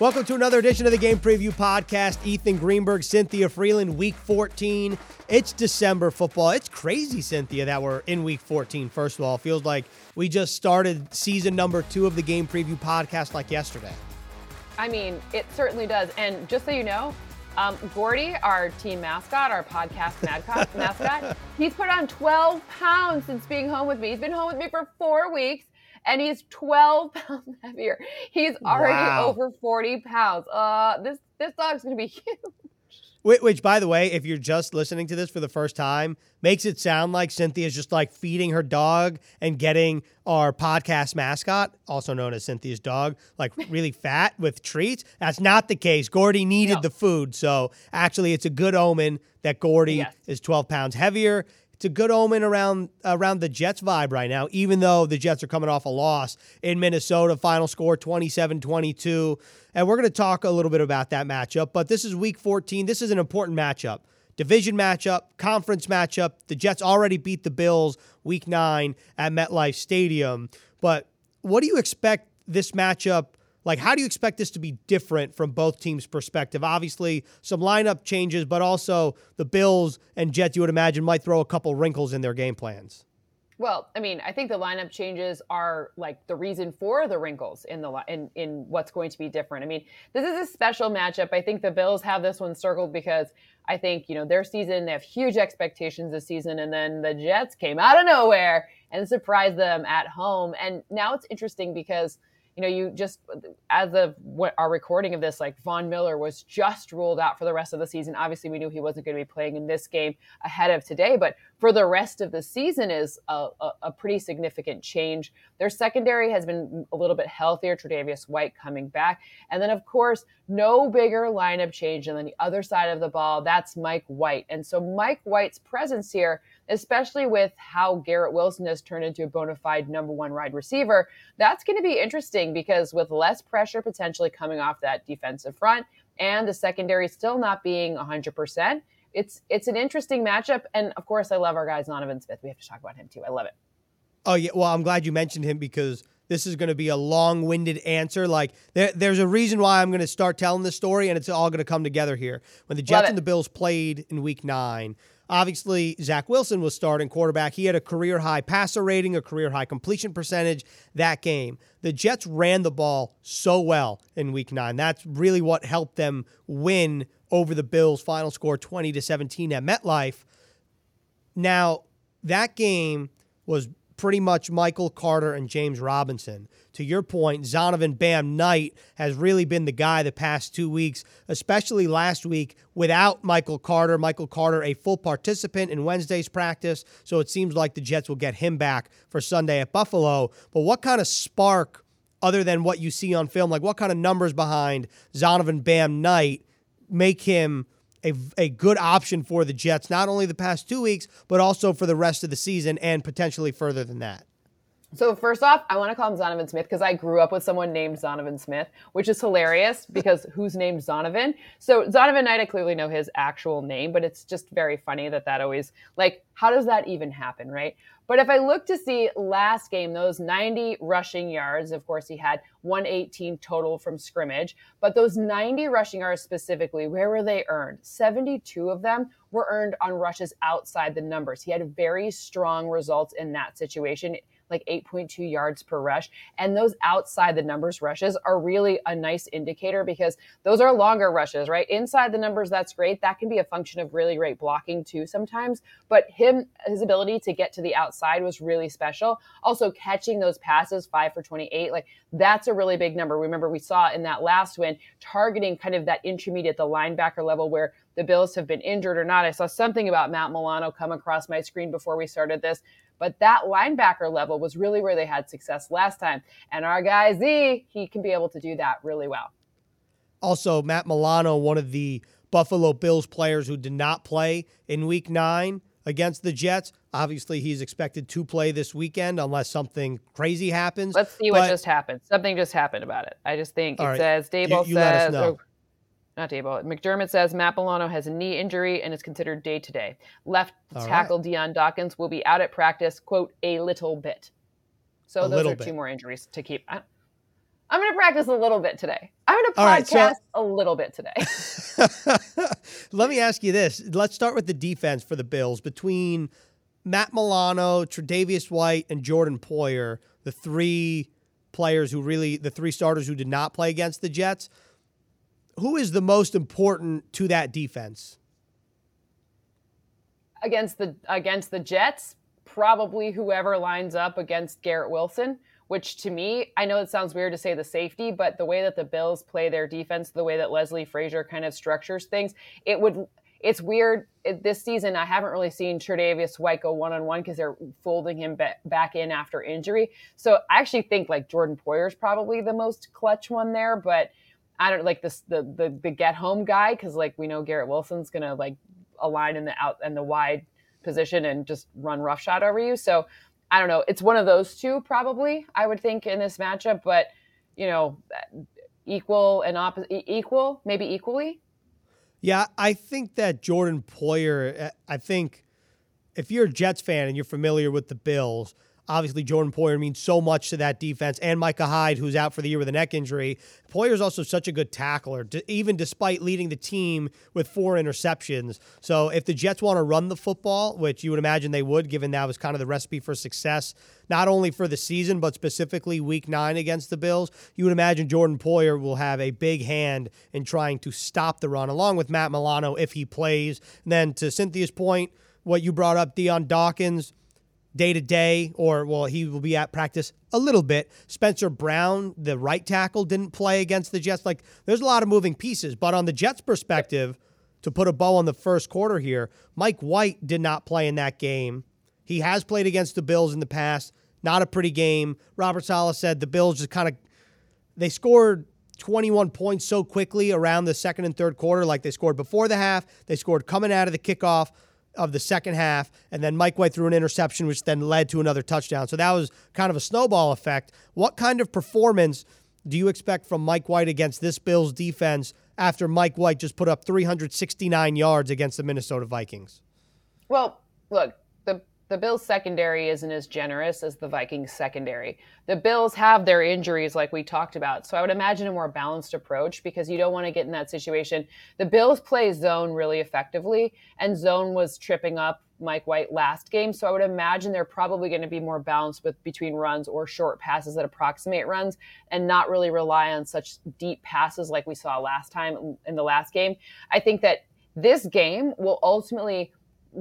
Welcome to another edition of the Game Preview Podcast. Ethan Greenberg, Cynthia Frelund, Week 14. It's December football. It's crazy, Cynthia, that we're in Week 14. First of all, it feels like we just started season number two of the Game Preview Podcast like yesterday. I mean, it certainly does. And just so you know, um, Gordy, our team mascot, our podcast mascot, he's put on 12 pounds since being home with me. He's been home with me for four weeks and he's 12 pounds heavier. He's already wow. over 40 pounds. Uh, this this dog's gonna be huge. Which, by the way, if you're just listening to this for the first time, makes it sound like Cynthia's just like feeding her dog and getting our podcast mascot, also known as Cynthia's dog, like really fat with treats. That's not the case. Gordy needed no. the food. So actually, it's a good omen that Gordy yes. is 12 pounds heavier it's a good omen around around the Jets vibe right now, even though the Jets are coming off a loss in Minnesota. Final score 27 22. And we're going to talk a little bit about that matchup. But this is week 14. This is an important matchup. Division matchup, conference matchup. The Jets already beat the Bills week nine at MetLife Stadium. But what do you expect this matchup like, how do you expect this to be different from both teams' perspective? Obviously, some lineup changes, but also the Bills and Jets, you would imagine, might throw a couple wrinkles in their game plans. Well, I mean, I think the lineup changes are like the reason for the wrinkles in the in in what's going to be different. I mean, this is a special matchup. I think the Bills have this one circled because I think you know their season. They have huge expectations this season, and then the Jets came out of nowhere and surprised them at home. And now it's interesting because you know, you just as of what our recording of this, like Von Miller was just ruled out for the rest of the season. Obviously, we knew he wasn't going to be playing in this game ahead of today, but for the rest of the season is a, a, a pretty significant change. Their secondary has been a little bit healthier. Tre'Davious White coming back, and then of course, no bigger lineup change. And then the other side of the ball, that's Mike White, and so Mike White's presence here especially with how Garrett Wilson has turned into a bona fide number one wide receiver. That's going to be interesting because with less pressure potentially coming off that defensive front and the secondary still not being 100%, it's it's an interesting matchup. And of course, I love our guy Zonovan Smith. We have to talk about him too. I love it. Oh yeah, well, I'm glad you mentioned him because this is going to be a long-winded answer. Like there, there's a reason why I'm going to start telling this story, and it's all going to come together here. When the Jets and the Bills played in Week Nine, Obviously, Zach Wilson was starting quarterback. He had a career high passer rating, a career high completion percentage that game. The Jets ran the ball so well in week nine. That's really what helped them win over the Bills. Final score 20 to 17 at MetLife. Now, that game was pretty much Michael Carter and James Robinson. To your point, Zonovan Bam Knight has really been the guy the past two weeks, especially last week without Michael Carter. Michael Carter, a full participant in Wednesday's practice, so it seems like the Jets will get him back for Sunday at Buffalo. But what kind of spark, other than what you see on film, like what kind of numbers behind Zonovan Bam Knight make him? a, a good option for the Jets, not only the past two weeks, but also for the rest of the season and potentially further than that. So first off, I want to call him Zonovan Smith because I grew up with someone named Zonovan Smith, which is hilarious because who's named Zonovan? So Zonovan Knight, I clearly know his actual name, but it's just very funny that that always like how does that even happen, right? But if I look to see last game, those 90 rushing yards, of course, he had 118 total from scrimmage, but those 90 rushing yards specifically, where were they earned? 72 of them were earned on rushes outside the numbers. He had very strong results in that situation like 8.2 yards per rush. And those outside the numbers rushes are really a nice indicator because those are longer rushes, right? Inside the numbers, that's great. That can be a function of really great blocking too sometimes. But him, his ability to get to the outside was really special. Also, catching those passes, five for 28, like that's a really big number. Remember, we saw in that last win, targeting kind of that intermediate, the linebacker level where the Bills have been injured or not. I saw something about Matt Milano come across my screen before we started this. But that linebacker level was really where they had success last time. And our guy Z, he can be able to do that really well. Also, Matt Milano, one of the Buffalo Bills players who did not play in week nine against the Jets. Obviously, he's expected to play this weekend unless something crazy happens. Let's see what just happened. Something just happened about it. I just think it right. says Daboll you, you says. Not Daboll. McDermott says Matt Milano has a knee injury and is considered day to day. Left All tackle right. Dion Dawkins will be out at practice, quote, a little bit. So a those are bit. two more injuries to keep. I, I'm going to practice a little bit today. I'm going to podcast right, so, a little bit today. Let me ask you this. Let's start with the defense for the Bills. Between Matt Milano, Tre'Davious White, and Jordan Poyer, the three players who really, the three starters who did not play against the Jets, who is the most important to that defense? Against the against the Jets, probably whoever lines up against Garrett Wilson which to me, I know it sounds weird to say the safety, but the way that the Bills play their defense, the way that Leslie Frazier kind of structures things, it would. It's weird this season. I haven't really seen Tre'Davious White go one on one because they're folding him ba- back in after injury. So I actually think like Jordan Poyer is probably the most clutch one there, but I don't like this the the, the get home guy because like we know Garrett Wilson's gonna like align in the out and the wide position and just run roughshod over you. So I don't know. It's one of those two, probably, I would think, in this matchup, but, you know, equal and opposite, equal, maybe equally. Yeah, I think that Jordan Poyer, eh, I think if you're a Jets fan and you're familiar with the Bills, Obviously, Jordan Poyer means so much to that defense, and Micah Hyde, who's out for the year with a neck injury. Poyer's also such a good tackler, even despite leading the team with four interceptions. So, if the Jets want to run the football, which you would imagine they would, given that was kind of the recipe for success, not only for the season, but specifically week nine against the Bills, you would imagine Jordan Poyer will have a big hand in trying to stop the run, along with Matt Milano if he plays. And then to Cynthia's point, what you brought up, Dion Dawkins day to day, or well, he will be at practice a little bit. Spencer Brown, the right tackle, didn't play against the Jets. Like, there's a lot of moving pieces. But on the Jets' perspective, to put a bow on the first quarter here, Mike White did not play in that game. He has played against the Bills in the past. Not a pretty game. Robert Saleh said the Bills just kind of they scored 21 points so quickly around the second and third quarter, like they scored before the half, they scored coming out of the kickoff of the second half, and then Mike White threw an interception, which then led to another touchdown. So that was kind of a snowball effect. What kind of performance do you expect from Mike White against this Bills defense after Mike White just put up 369 yards against the Minnesota Vikings? Well, look, the Bills secondary isn't as generous as the Vikings secondary. The Bills have their injuries like we talked about. So I would imagine a more balanced approach because you don't want to get in that situation. The Bills play zone really effectively and zone was tripping up Mike White last game. So I would imagine they're probably going to be more balanced with between runs or short passes that approximate runs and not really rely on such deep passes like we saw last time in the last game. I think that this game will ultimately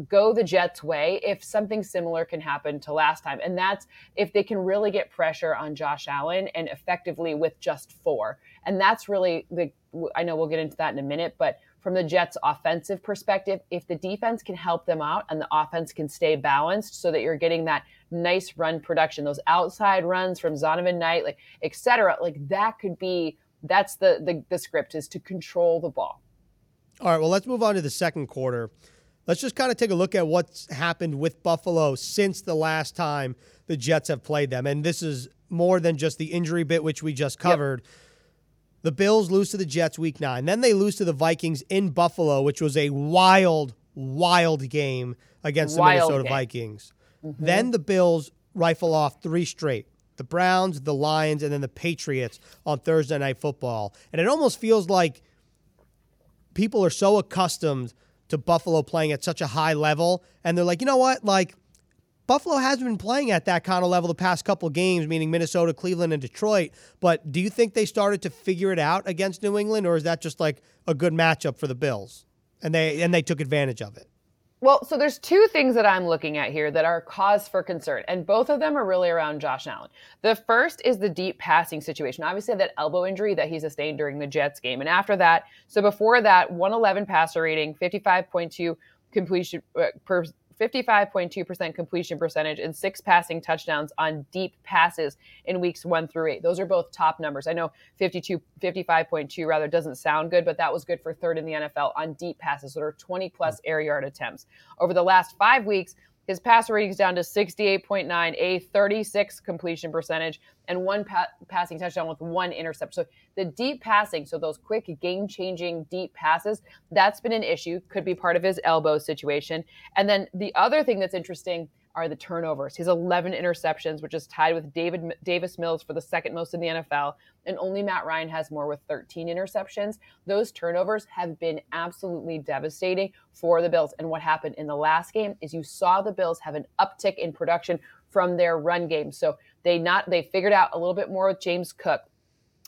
go the Jets' way if something similar can happen to last time. And that's if they can really get pressure on Josh Allen and effectively with just four. And that's really the, I know we'll get into that in a minute, but from the Jets' offensive perspective, if the defense can help them out and the offense can stay balanced so that you're getting that nice run production, those outside runs from Zonovan Knight, like et cetera, like that could be, that's the, the, the script is to control the ball. All right, well, let's move on to the second quarter let's just kind of take a look at what's happened with Buffalo since the last time the Jets have played them. And this is more than just the injury bit, which we just covered. Yep. The Bills lose to the Jets week nine. Then they lose to the Vikings in Buffalo, which was a wild, wild game against wild the Minnesota game. Vikings. Mm-hmm. Then the Bills rifle off three straight the Browns, the Lions, and then the Patriots on Thursday Night Football. And it almost feels like people are so accustomed to Buffalo playing at such a high level. And they're like, you know what? Like, Buffalo has been playing at that kind of level the past couple games, meaning Minnesota, Cleveland, and Detroit. But do you think they started to figure it out against New England, or is that just like a good matchup for the Bills, and they and they took advantage of it? Well, so there's two things that I'm looking at here that are cause for concern, and both of them are really around Josh Allen. The first is the deep passing situation. Obviously, that elbow injury that he sustained during the Jets game, and after that, so before that, 111 passer rating, 55.2 completion uh, per 55.2% completion percentage and six passing touchdowns on deep passes in weeks one through eight. Those are both top numbers. I know 52, 55.2 rather doesn't sound good, but that was good for third in the NFL on deep passes that are 20 plus air yard attempts. Over the last five weeks, his passer rating is down to 68.9, a 36 completion percentage, and one pa- passing touchdown with one intercept. So the deep passing, so those quick game changing deep passes, that's been an issue. Could be part of his elbow situation. And then the other thing that's interesting are the turnovers. He's 11 interceptions, which is tied with David Davis Mills for the second most in the NFL, and only Matt Ryan has more with 13 interceptions. Those turnovers have been absolutely devastating for the Bills. And what happened in the last game is you saw the Bills have an uptick in production from their run game. So they not they figured out a little bit more with James Cook.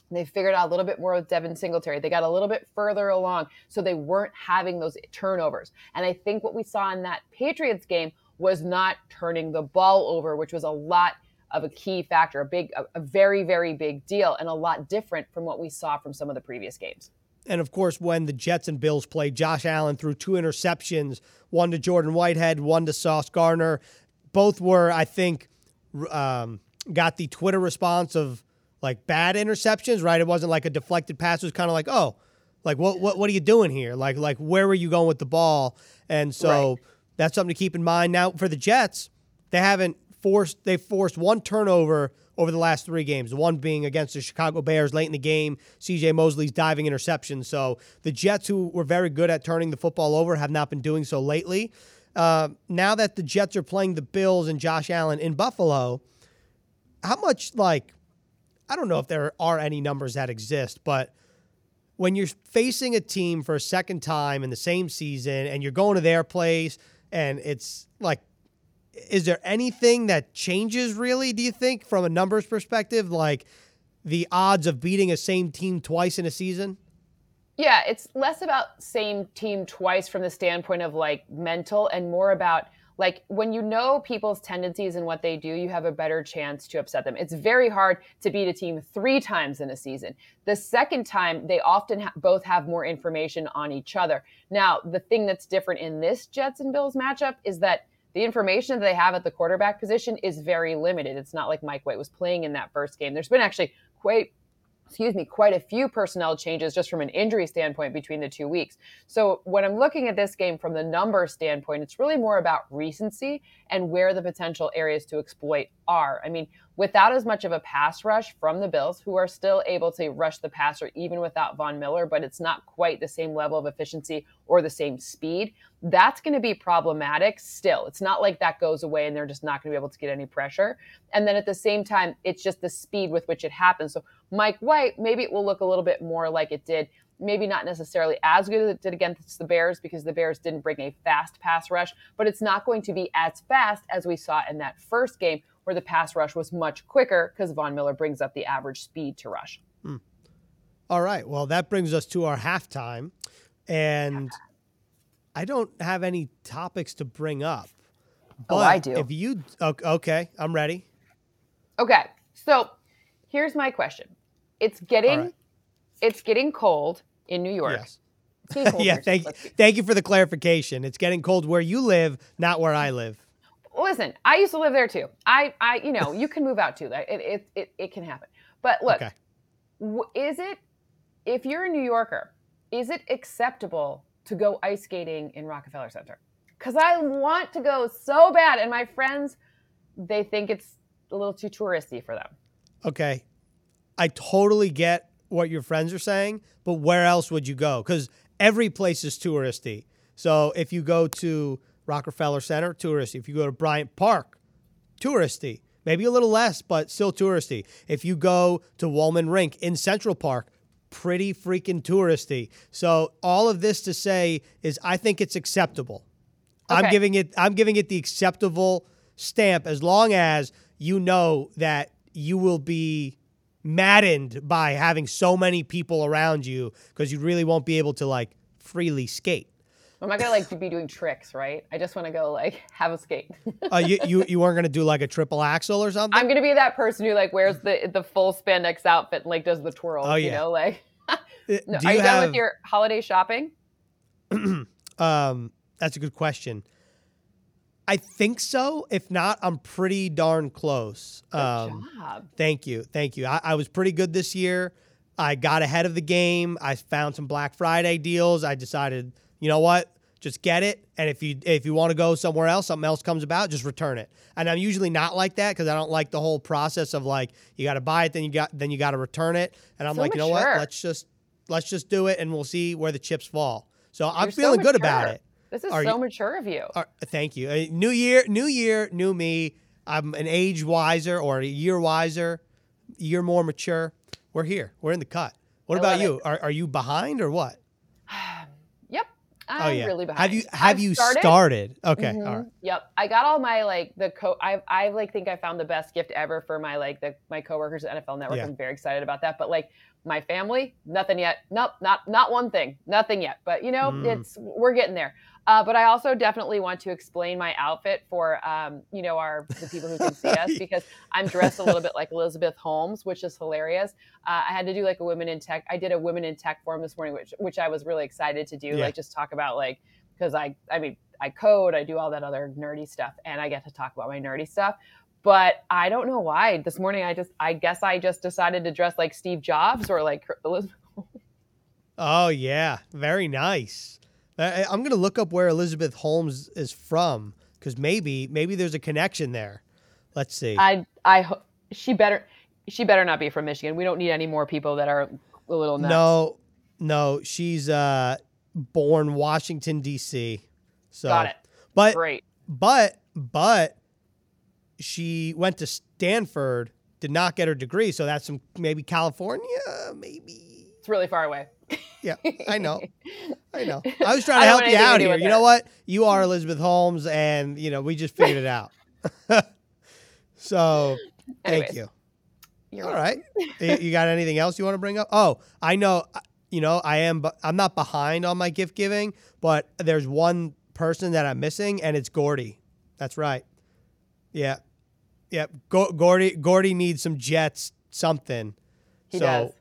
They figured out a little bit more with Devin Singletary. They got a little bit further along, so they weren't having those turnovers. And I think what we saw in that Patriots game was not turning the ball over, which was a lot of a key factor, a big, a, a very, very big deal, and a lot different from what we saw from some of the previous games. And of course, when the Jets and Bills played, Josh Allen threw two interceptions, one to Jordan Whitehead, one to Sauce Gardner. Both were, I think, um, got the Twitter response of like bad interceptions, right? It wasn't like a deflected pass. It was kind of like, oh, like what what what are you doing here? Like like where were you going with the ball? And so right. That's something to keep in mind. Now for the Jets, they haven't forced they forced one turnover over the last three games. One being against the Chicago Bears late in the game. C.J. Mosley's diving interception. So the Jets, who were very good at turning the football over, have not been doing so lately. Uh, now that the Jets are playing the Bills and Josh Allen in Buffalo, how much like I don't know if there are any numbers that exist, but when you're facing a team for a second time in the same season and you're going to their place and it's like is there anything that changes really do you think from a numbers perspective? Like the odds of beating a same team twice in a season? Yeah it's less about same team twice from the standpoint of like mental and more about like when you know people's tendencies and what they do, you have a better chance to upset them. It's very hard to beat a team three times in a season. The second time, they often ha- both have more information on each other. Now, the thing that's different in this Jets and Bills matchup is that the information that they have at the quarterback position is very limited. It's not like Mike White was playing in that first game. There's been actually quite excuse me, quite a few personnel changes just from an injury standpoint between the two weeks. So when I'm looking at this game from the number standpoint, it's really more about recency and where the potential areas to exploit are. I mean, without as much of a pass rush from the Bills, who are still able to rush the passer even without Von Miller, but it's not quite the same level of efficiency or the same speed. That's going to be problematic still. It's not like that goes away and they're just not going to be able to get any pressure. And then at the same time, it's just the speed with which it happens. So Mike White, maybe it will look a little bit more like it did maybe not necessarily as good as it did against the Bears because the Bears didn't bring a fast pass rush, but it's not going to be as fast as we saw in that first game where the pass rush was much quicker because Von Miller brings up the average speed to rush. Hmm. All right. Well, that brings us to our halftime. And I don't have any topics to bring up. oh, I do. If you okay, I'm ready. Okay. So, here's my question. It's getting right. it's getting cold in New York. Yes. yeah, thank you. Thank you for the clarification. It's getting cold where you live, not where I live listen, I used to live there too. I, I, you know, you can move out too. It, it, it, it can happen. But look, okay. is it, if you're a New Yorker, is it acceptable to go ice skating in Rockefeller Center? Because I want to go so bad, and my friends, they think it's a little too touristy for them. Okay, I totally get what your friends are saying, but where else would you go? Because every place is touristy. So if you go to Rockefeller Center, touristy. If you go to Bryant Park, touristy. Maybe a little less, but still touristy. If you go to Wollman Rink in Central Park, pretty freaking touristy. So all of this to say is I think it's acceptable. Okay. I'm giving it I'm giving it the acceptable stamp as long as you know that you will be maddened by having so many people around you because you really won't be able to like freely skate. I'm not gonna like be doing tricks, right? I just want to go like have a skate. uh, you, you you weren't gonna do like a triple axel or something? I'm gonna be that person who like wears the the full spandex outfit and like does the twirl. Oh yeah. You know, like. Uh, no, are you, you done with your holiday shopping? um, that's a good question. I think so. If not, I'm pretty darn close. Good um, job. Thank you, thank you. I, I was pretty good this year. I got ahead of the game. I found some Black Friday deals. I decided you know what? Just get it, and if you if you want to go somewhere else, something else comes about, just return it. And I'm usually not like that because I don't like the whole process of like you got to buy it, then you got then you got to return it. And I'm so like, you know what? Let's just let's just do it, and we'll see where the chips fall. So You're I'm feeling so good about it. This is are so you, mature of you. Are, thank you. Uh, new year, new year, new me. I'm an age wiser or a year wiser, year more mature. We're here. We're in the cut. What I about you? Are, are you behind or what? Oh, I'm oh, yeah. really behind. Have you have I've you started? started? Okay. Mm-hmm. All right. Yep. I got all my like the co I I like think I found the best gift ever for my like the my coworkers at NFL Network. Yeah. I'm very excited about that. But like my family, nothing yet. Nope, not not one thing. Nothing yet. But you know, mm. it's we're getting there. Uh, but I also definitely want to explain my outfit for um, you know our the people who can see us because I'm dressed a little bit like Elizabeth Holmes, which is hilarious. Uh, I had to do like a women in tech. I did a women in tech forum this morning, which which I was really excited to do. Yeah. Like just talk about like because I I mean I code, I do all that other nerdy stuff, and I get to talk about my nerdy stuff. But I don't know why. This morning I just I guess I just decided to dress like Steve Jobs or like Elizabeth. Oh yeah, very nice. I, am gonna look up where Elizabeth Holmes is from because maybe maybe there's a connection there. Let's see. I I she better she better not be from Michigan. We don't need any more people that are a little nuts. No, no, she's uh born Washington D.C. So got it. But great. But but she went to Stanford, did not get her degree, so that's some maybe California, maybe. It's really far away yeah, I know. I know. I was trying to help you out here. You know what? You are Elizabeth Holmes, and you know we just figured it out. so, Anyways, thank you. You're All right. you got anything else you want to bring up? Oh, I know. Uh, you know, I am. I'm not behind on my gift giving, but there's one person that I'm missing, and it's Gordy. That's right. Yeah, yeah. Gordy. Gordy needs some Jets something. He so, does.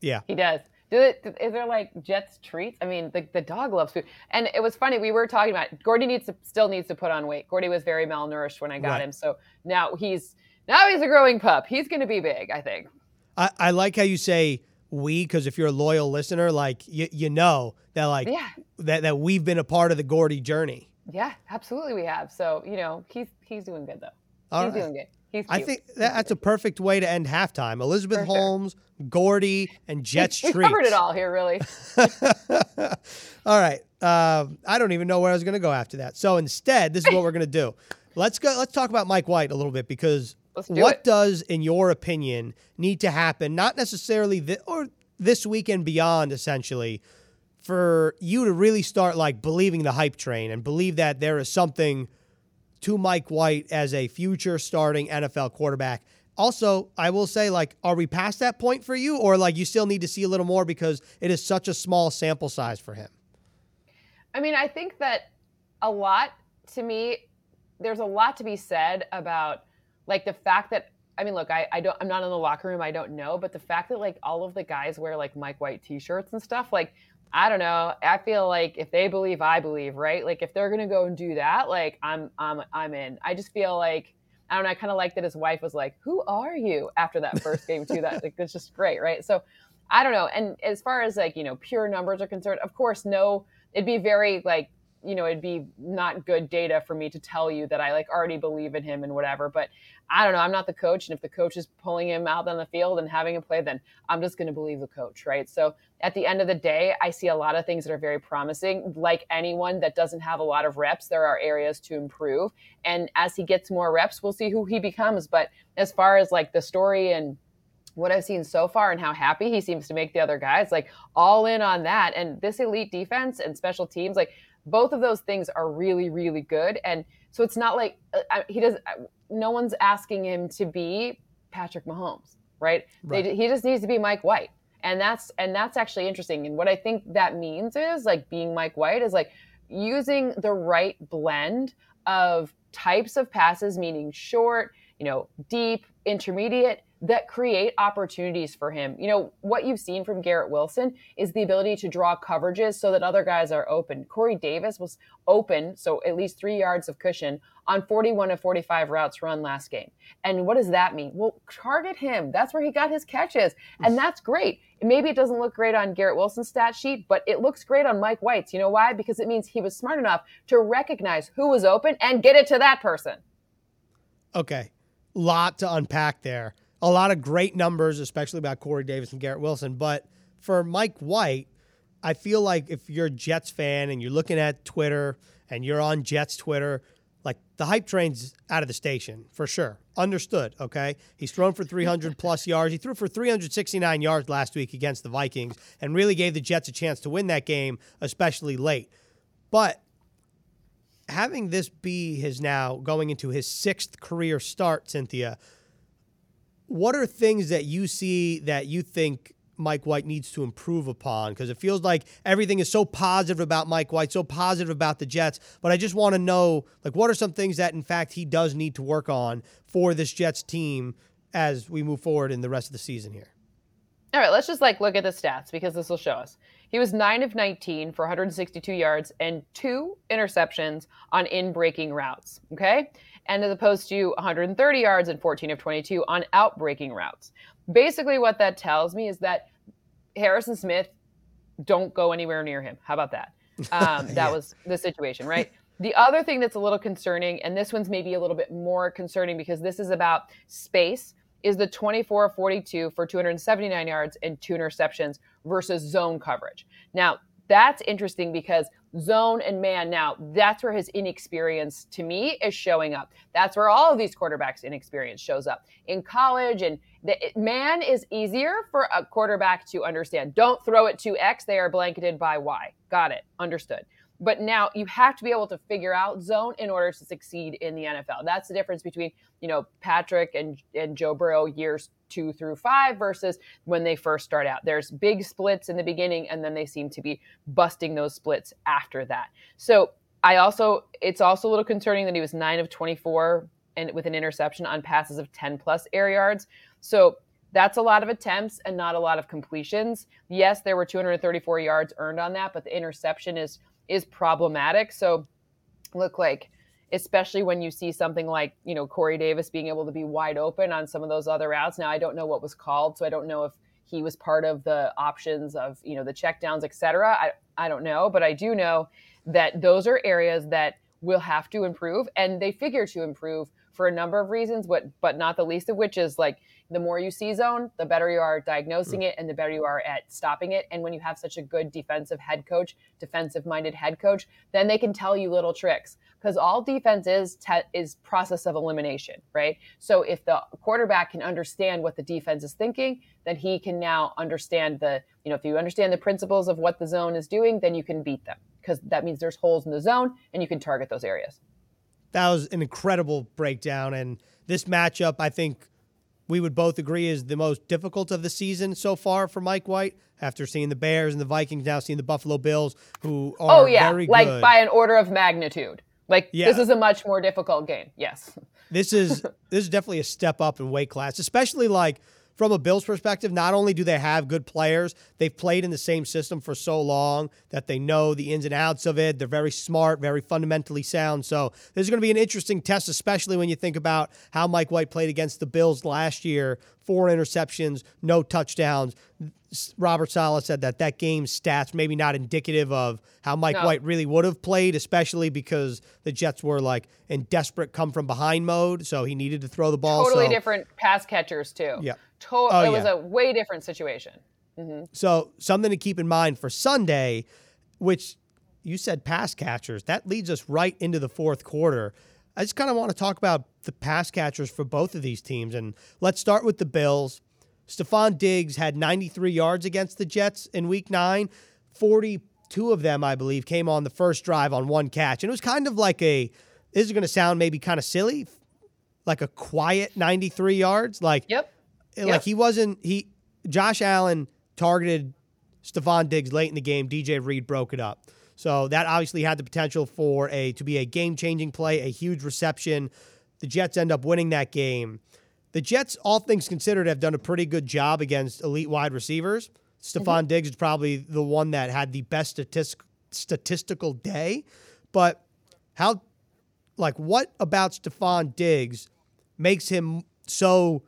Yeah. He does. Do it, is there like Jets treats? I mean, the, the dog loves food. And it was funny. We were talking about Gordy needs to still needs to put on weight. Gordy was very malnourished when I got right. him, so now he's now he's a growing pup. He's going to be big, I think. I, I like how you say we because if you're a loyal listener, like you you know that like yeah. that that we've been a part of the Gordy journey. Yeah, absolutely, we have. So you know he's he's doing good though. All he's right. doing good. I think that, that's a perfect way to end halftime. Elizabeth For Holmes, sure. Gordy, and Jets we, we covered it all here, really. all right. Uh, I don't even know where I was going to go after that. So instead, this is what we're going to do. Let's go. Let's talk about Mike White a little bit because do what it. does, in your opinion, need to happen? Not necessarily this or this week and beyond, essentially, for you to really start like believing the hype train and believe that there is something to Mike White as a future starting NFL quarterback. Also, I will say, like, are we past that point for you, or like you still need to see a little more because it is such a small sample size for him? I mean, I think that a lot to me, there's a lot to be said about like the fact that I mean, look, I, I don't I'm not in the locker room, I don't know, but the fact that like all of the guys wear like Mike White t-shirts and stuff, like I don't know. I feel like if they believe, I believe, right? Like if they're gonna go and do that, like I'm, I'm, I'm in. I just feel like I don't know. I kind of like that his wife was like, "Who are you?" After that first game too. That like it's just great, right? So I don't know. And as far as like you know, pure numbers are concerned, of course, no. It'd be very like you know, it'd be not good data for me to tell you that I like already believe in him and whatever. But I don't know. I'm not the coach. And if the coach is pulling him out on the field and having him play, then I'm just going to believe the coach, right? So at the end of the day, I see a lot of things that are very promising. Like anyone that doesn't have a lot of reps, there are areas to improve. And as he gets more reps, we'll see who he becomes. But as far as like the story and what I've seen so far and how happy he seems to make the other guys, like all in on that. And this elite defense and special teams, like both of those things are really, really good. And so it's not like uh, he does no one's asking him to be Patrick Mahomes, right? right. They, he just needs to be Mike White. And that's and that's actually interesting. And what I think that means is like being Mike White is like using the right blend of types of passes, meaning short, you know, deep, intermediate, that create opportunities for him. You know, what you've seen from Garrett Wilson is the ability to draw coverages so that other guys are open. Corey Davis was open, so at least three yards of cushion on 41 of 45 routes run last game. And what does that mean? Well, target him. That's where he got his catches. And that's great. Maybe it doesn't look great on Garrett Wilson's stat sheet, but it looks great on Mike White's. You know why? Because it means he was smart enough to recognize who was open and get it to that person. Okay. Lot to unpack there a lot of great numbers, especially about Corey Davis and Garrett Wilson. But for Mike White, I feel like if you're a Jets fan and you're looking at Twitter and you're on Jets Twitter, like the hype train's out of the station for sure. Understood. Okay. He's thrown for 300 plus yards. He threw for 369 yards last week against the Vikings and really gave the Jets a chance to win that game, especially late. But having this be his now going into his sixth career start, Cynthia, what are things that you see that you think Mike White needs to improve upon? Because it feels like everything is so positive about Mike White, so positive about the Jets. But I just want to know, like, what are some things that, in fact, he does need to work on for this Jets team as we move forward in the rest of the season here? All right, let's just like look at the stats because this will show us. He was 9 of 19 for 162 yards and two interceptions on in breaking routes. Okay. And as opposed to 130 yards and 14 of 22 on out breaking routes. Basically, what that tells me is that Harrison Smith don't go anywhere near him. How about that? Um, that yeah. was the situation, right? The other thing that's a little concerning, and this one's maybe a little bit more concerning because this is about space, is the 24 42 for 279 yards and two interceptions versus zone coverage. Now, that's interesting because zone and man now that's where his inexperience to me is showing up. That's where all of these quarterbacks inexperience shows up. In college and the man is easier for a quarterback to understand. Don't throw it to x they are blanketed by y. Got it. Understood. But now you have to be able to figure out zone in order to succeed in the NFL. That's the difference between, you know, Patrick and, and Joe Burrow years two through five versus when they first start out. There's big splits in the beginning, and then they seem to be busting those splits after that. So I also, it's also a little concerning that he was nine of 24 and with an interception on passes of 10 plus air yards. So that's a lot of attempts and not a lot of completions. Yes, there were 234 yards earned on that, but the interception is is problematic. So look like especially when you see something like you know Corey Davis being able to be wide open on some of those other routes. Now I don't know what was called, so I don't know if he was part of the options of you know the checkdowns, et cetera. I I don't know, but I do know that those are areas that will have to improve, and they figure to improve for a number of reasons, but but not the least of which is like the more you see zone, the better you are diagnosing mm. it and the better you are at stopping it. And when you have such a good defensive head coach, defensive minded head coach, then they can tell you little tricks because all defense is te- is process of elimination, right? So if the quarterback can understand what the defense is thinking, then he can now understand the, you know, if you understand the principles of what the zone is doing, then you can beat them because that means there's holes in the zone and you can target those areas. That was an incredible breakdown and this matchup I think we would both agree is the most difficult of the season so far for Mike White. After seeing the Bears and the Vikings, now seeing the Buffalo Bills, who oh, are oh yeah, like by an order of magnitude. Like yeah. this is a much more difficult game. Yes. This is this is definitely a step up in weight class, especially like from a Bills perspective, not only do they have good players, they've played in the same system for so long that they know the ins and outs of it. They're very smart, very fundamentally sound. So this is going to be an interesting test, especially when you think about how Mike White played against the Bills last year four interceptions, no touchdowns. Robert Saleh said that that game's stats maybe not indicative of how Mike no. White really would have played, especially because the Jets were like in desperate come from behind mode, so he needed to throw the ball. Totally so. different pass catchers too. Yeah, to- oh, it was yeah. a way different situation. Mm-hmm. So something to keep in mind for Sunday, which you said pass catchers. That leads us right into the fourth quarter. I just kind of want to talk about the pass catchers for both of these teams. And let's start with the Bills. Stefon Diggs had 93 yards against the Jets in week nine. 42 of them, I believe, came on the first drive on one catch. And it was kind of like a, this is going to sound maybe kind of silly, like a quiet 93 yards. Like, yep. Like he wasn't, he, Josh Allen targeted Stefon Diggs late in the game. DJ Reed broke it up. So that obviously had the potential for a to be a game-changing play, a huge reception. The Jets end up winning that game. The Jets, all things considered, have done a pretty good job against elite wide receivers. Stefon mm-hmm. Diggs is probably the one that had the best statistic, statistical day. But how, like, what about Stefon Diggs makes him so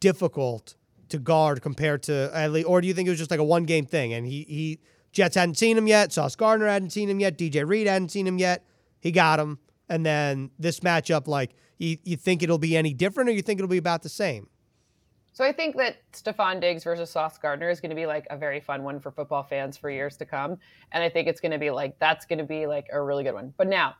difficult to guard compared to, or do you think it was just like a one game thing and he, he, Jets hadn't seen him yet. Sauce Gardner hadn't seen him yet. DJ Reed hadn't seen him yet. He got him. And then this matchup, like, you, you think it'll be any different or you think it'll be about the same? So I think that Stefon Diggs versus Sauce Gardner is going to be like a very fun one for football fans for years to come. And I think it's going to be like, that's going to be like a really good one. But now,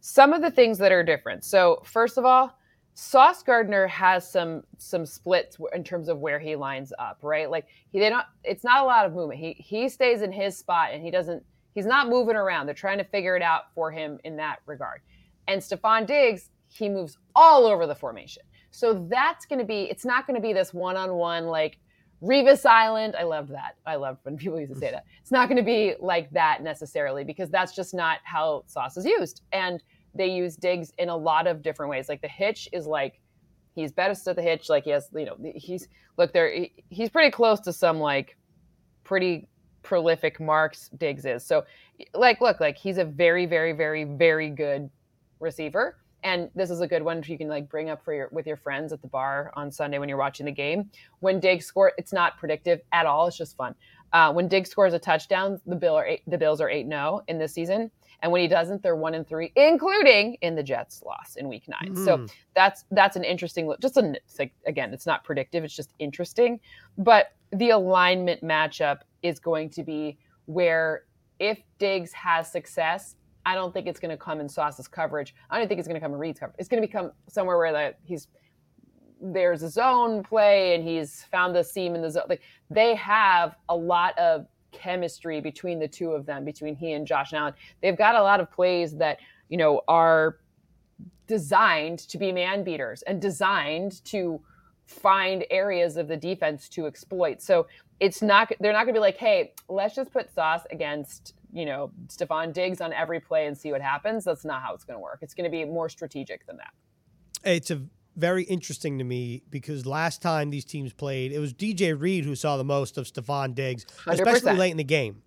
some of the things that are different. So, first of all, Sauce Gardner has some some splits in terms of where he lines up, right? Like he they don't it's not a lot of movement. He he stays in his spot and he doesn't he's not moving around. They're trying to figure it out for him in that regard. And Stefon Diggs, he moves all over the formation. So that's going to be it's not going to be this one-on-one like Revis Island. I love that. I love when people used to say that. It's not going to be like that necessarily because that's just not how sauce is used. And they use Diggs in a lot of different ways. Like the hitch is like he's best at the hitch. Like he has, you know, he's look there. he's pretty close to some like pretty prolific marks Diggs is. So like look, like he's a very, very, very, very good receiver. And this is a good one you can like bring up for your with your friends at the bar on Sunday when you're watching the game. When Diggs score, it's not predictive at all. It's just fun. Uh, when Diggs scores a touchdown, the Bill are eight, the Bills are eight zero oh in this season. And when he doesn't, they're one and three, including in the Jets loss in week nine. Mm. So that's that's an interesting look. Just a, it's like again, it's not predictive, it's just interesting. But the alignment matchup is going to be where if Diggs has success, I don't think it's going to come in Sauce's coverage. I don't think it's going to come in Reed's coverage. It's going to become somewhere where the, he's there's a zone play and he's found the seam in the zone. Like they have a lot of chemistry between the two of them, between he and Josh Allen. They've got a lot of plays that, you know, are designed to be man beaters and designed to find areas of the defense to exploit. So it's not they're not going to be like, "Hey, let's just put Sauce against, you know, Stefon Diggs on every play and see what happens." That's not how it's going to work. It's going to be more strategic than that. It's a very interesting to me because last time these teams played, it was DJ Reed who saw the most of Stefon Diggs, 100%. especially late in the game.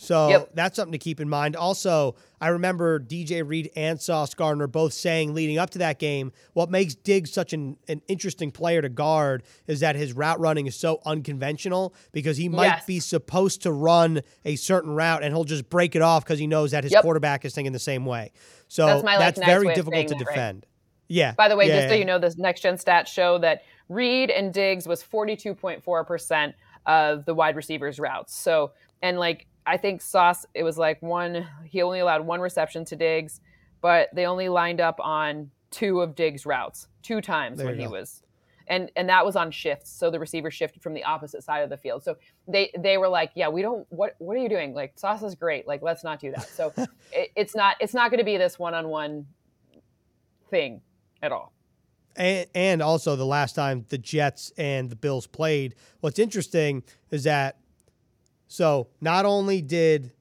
So yep. that's something to keep in mind. Also, I remember DJ Reed and Sauce Gardner both saying leading up to that game, what makes Diggs such an, an interesting player to guard is that his route running is so unconventional because he might yes. be supposed to run a certain route and he'll just break it off because he knows that his yep. quarterback is thinking the same way. So that's, that's very difficult to defend. Right? Yeah. By the way, yeah, just so you know, this next gen stats show that Reed and Diggs was 42.4% of the wide receivers routes. So, and like, I think Sauce, it was like one, he only allowed one reception to Diggs, but they only lined up on two of Diggs' routes, two times there when he was. And, and that was on shifts, so the receiver shifted from the opposite side of the field. So they they were like, "Yeah, we don't. What what are you doing? Like Sauce is great. Like let's not do that." So it, it's not it's not going to be this one on one thing at all. And, and also the last time the Jets and the Bills played, what's interesting is that so not only did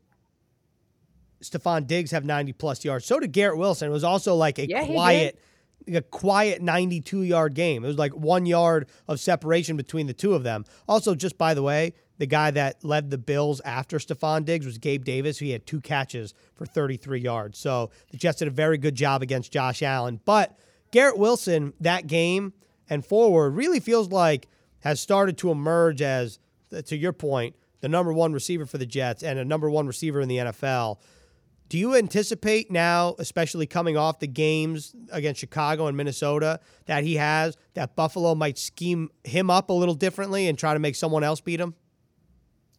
Stefon Diggs have 90 plus yards, so did Garrett Wilson. It was also like a yeah, quiet a quiet 92 yard game. It was like one yard of separation between the two of them. Also, just by the way, the guy that led the Bills after Stefon Diggs was Gabe Davis. He had two catches for 33 yards. So the Jets did a very good job against Josh Allen. But Garrett Wilson, that game and forward, really feels like has started to emerge as, to your point, the number one receiver for the Jets and a number one receiver in the NFL. Do you anticipate now, especially coming off the games against Chicago and Minnesota, that he has, that Buffalo might scheme him up a little differently and try to make someone else beat him?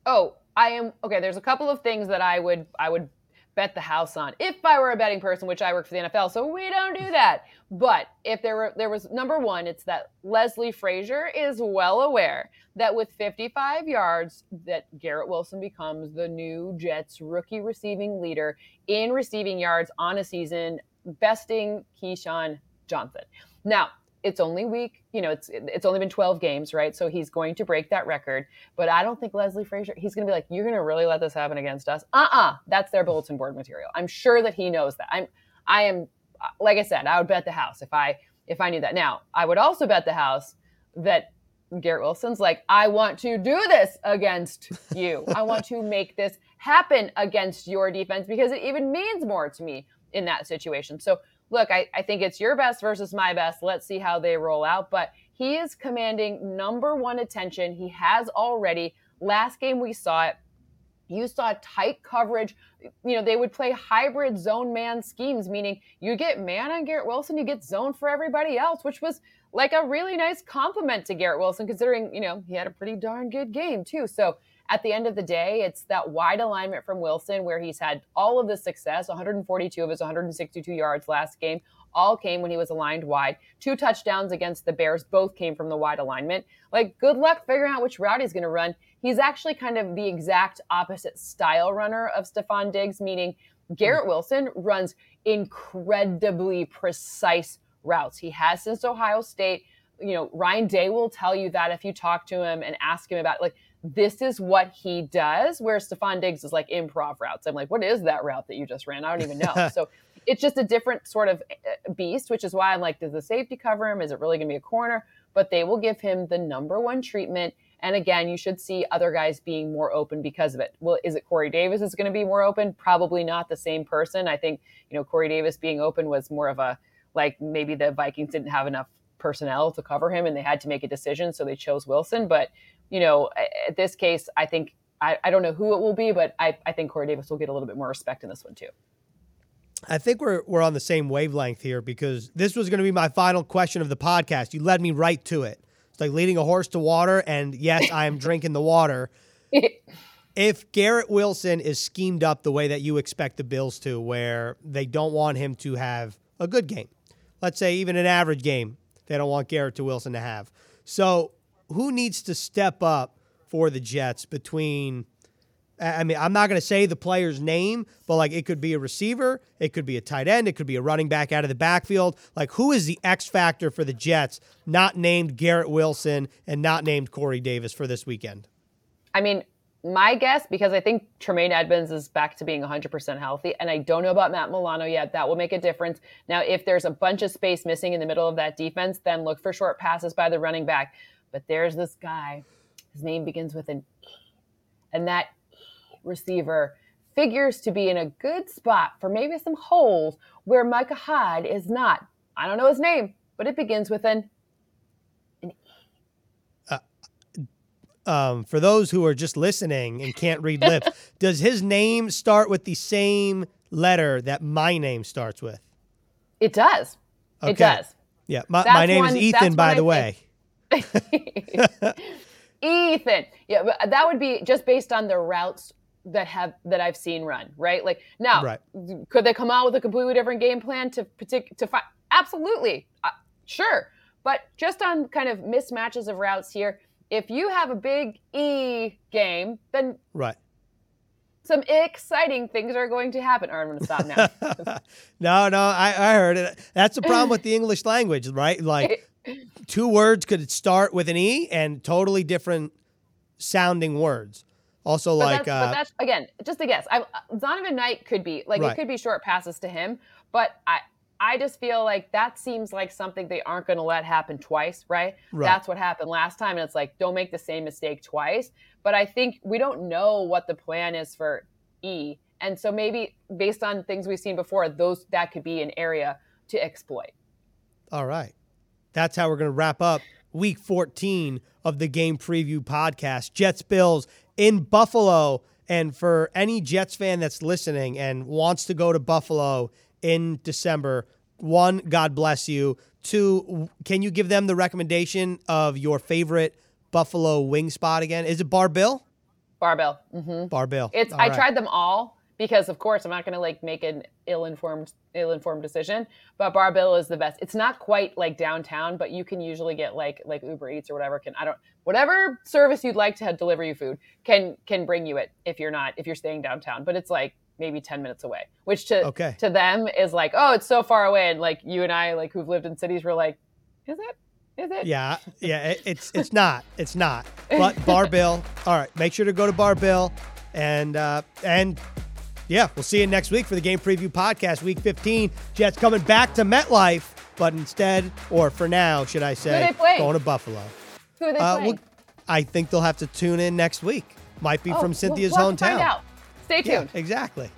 Oh, I am okay. There's a couple of things that I would I would bet the house on if I were a betting person, which I work for the NFL, so we don't do that. But if there were there was number one, it's that Leslie Frazier is well aware that with 55 yards, that Garrett Wilson becomes the new Jets rookie receiving leader in receiving yards on a season, besting Keyshawn Johnson. Now, it's only week, you know, it's it's only been 12 games, right? So he's going to break that record. But I don't think Leslie Frazier, he's going to be like, you're going to really let this happen against us? Uh-uh. That's their bulletin board material. I'm sure that he knows that. I'm I am like I said, I would bet the house if I if I knew that. Now, I would also bet the house that Garrett Wilson's like, I want to do this against you. I want to make this happen against your defense because it even means more to me in that situation. So look, I, I think it's your best versus my best. Let's see how they roll out. But he is commanding number one attention. He has already. Last game we saw it. You saw tight coverage. You know, they would play hybrid zone man schemes, meaning you get man on Garrett Wilson, you get zone for everybody else, which was like a really nice compliment to Garrett Wilson, considering, you know, he had a pretty darn good game too. So at the end of the day, it's that wide alignment from Wilson where he's had all of the success 142 of his 162 yards last game, all came when he was aligned wide. Two touchdowns against the Bears both came from the wide alignment. Like, good luck figuring out which route he's going to run. He's actually kind of the exact opposite style runner of Stefon Diggs, meaning Garrett mm-hmm. Wilson runs incredibly precise routes. He has since Ohio State. You know, Ryan Day will tell you that if you talk to him and ask him about like this is what he does. Where Stefon Diggs is like improv routes. I'm like, what is that route that you just ran? I don't even know. so it's just a different sort of uh, beast, which is why I'm like, does the safety cover him? Is it really going to be a corner? But they will give him the number one treatment. And again, you should see other guys being more open because of it. Well, is it Corey Davis is going to be more open? Probably not the same person. I think, you know, Corey Davis being open was more of a like maybe the Vikings didn't have enough personnel to cover him and they had to make a decision. So they chose Wilson. But, you know, at this case, I think, I, I don't know who it will be, but I, I think Corey Davis will get a little bit more respect in this one too. I think we're we're on the same wavelength here because this was going to be my final question of the podcast. You led me right to it. It's like leading a horse to water, and yes, I am drinking the water. if Garrett Wilson is schemed up the way that you expect the Bills to, where they don't want him to have a good game, let's say even an average game, they don't want Garrett to Wilson to have. So, who needs to step up for the Jets between I mean, I'm not going to say the player's name, but like it could be a receiver, it could be a tight end, it could be a running back out of the backfield. Like, who is the X factor for the Jets, not named Garrett Wilson and not named Corey Davis for this weekend? I mean, my guess, because I think Tremaine Edmunds is back to being 100% healthy, and I don't know about Matt Milano yet. That will make a difference. Now, if there's a bunch of space missing in the middle of that defense, then look for short passes by the running back. But there's this guy. His name begins with an E. And that receiver figures to be in a good spot for maybe some holes where Micah Hyde is not. I don't know his name, but it begins with an, an um, for those who are just listening and can't read lips, does his name start with the same letter that my name starts with? It does. Okay. It does. Yeah, my, my name one, is Ethan, by the way. Ethan. Yeah, that would be just based on the routes that have that I've seen run, right? Like now, right. could they come out with a completely different game plan to partic- to fight? Absolutely, uh, sure. But just on kind of mismatches of routes here, if you have a big E game, then right. Some exciting things are going to happen. Right, I'm going to stop now. no, no, I, I heard it. That's the problem with the English language, right? Like two words could start with an E and totally different sounding words. Also, but like, that's, uh, but that's again just a guess. I, Zonovan Knight could be like right. it could be short passes to him, but I I just feel like that seems like something they aren't going to let happen twice, right? right? That's what happened last time, and it's like don't make the same mistake twice. But I think we don't know what the plan is for E, and so maybe based on things we've seen before, those that could be an area to exploit. All right, that's how we're going to wrap up Week 14 of the Game Preview Podcast. Jets Bills in Buffalo. And for any Jets fan that's listening and wants to go to Buffalo in December, one, God bless you. Two, can you give them the recommendation of your favorite Buffalo wing spot again? Is it Bar Bill? Bar Bill. Mm-hmm. Bar Bill. It's. All I right. tried them all because of course I'm not going to like make an ill-informed ill-informed decision. But Bar Bill is the best. It's not quite like downtown, but you can usually get like like Uber Eats or whatever can I don't whatever service you'd like to have deliver you food can can bring you it if you're not if you're staying downtown. But it's like maybe 10 minutes away, which to okay. to them is like, oh, it's so far away. And like you and I, like who've lived in cities, were like, is it? Is it? Yeah, yeah. It, it's it's not. It's not. But Bar Bill. All right, make sure to go to Bar Bill, and uh, and yeah, we'll see you next week for the Game Preview Podcast, Week 15. Jets coming back to MetLife, but instead, or for now, should I say, going to Buffalo. Who are they uh, playing? Well, I think they'll have to tune in next week. Might be oh, from Cynthia's we'll, we'll hometown. Stay tuned. Yeah, exactly.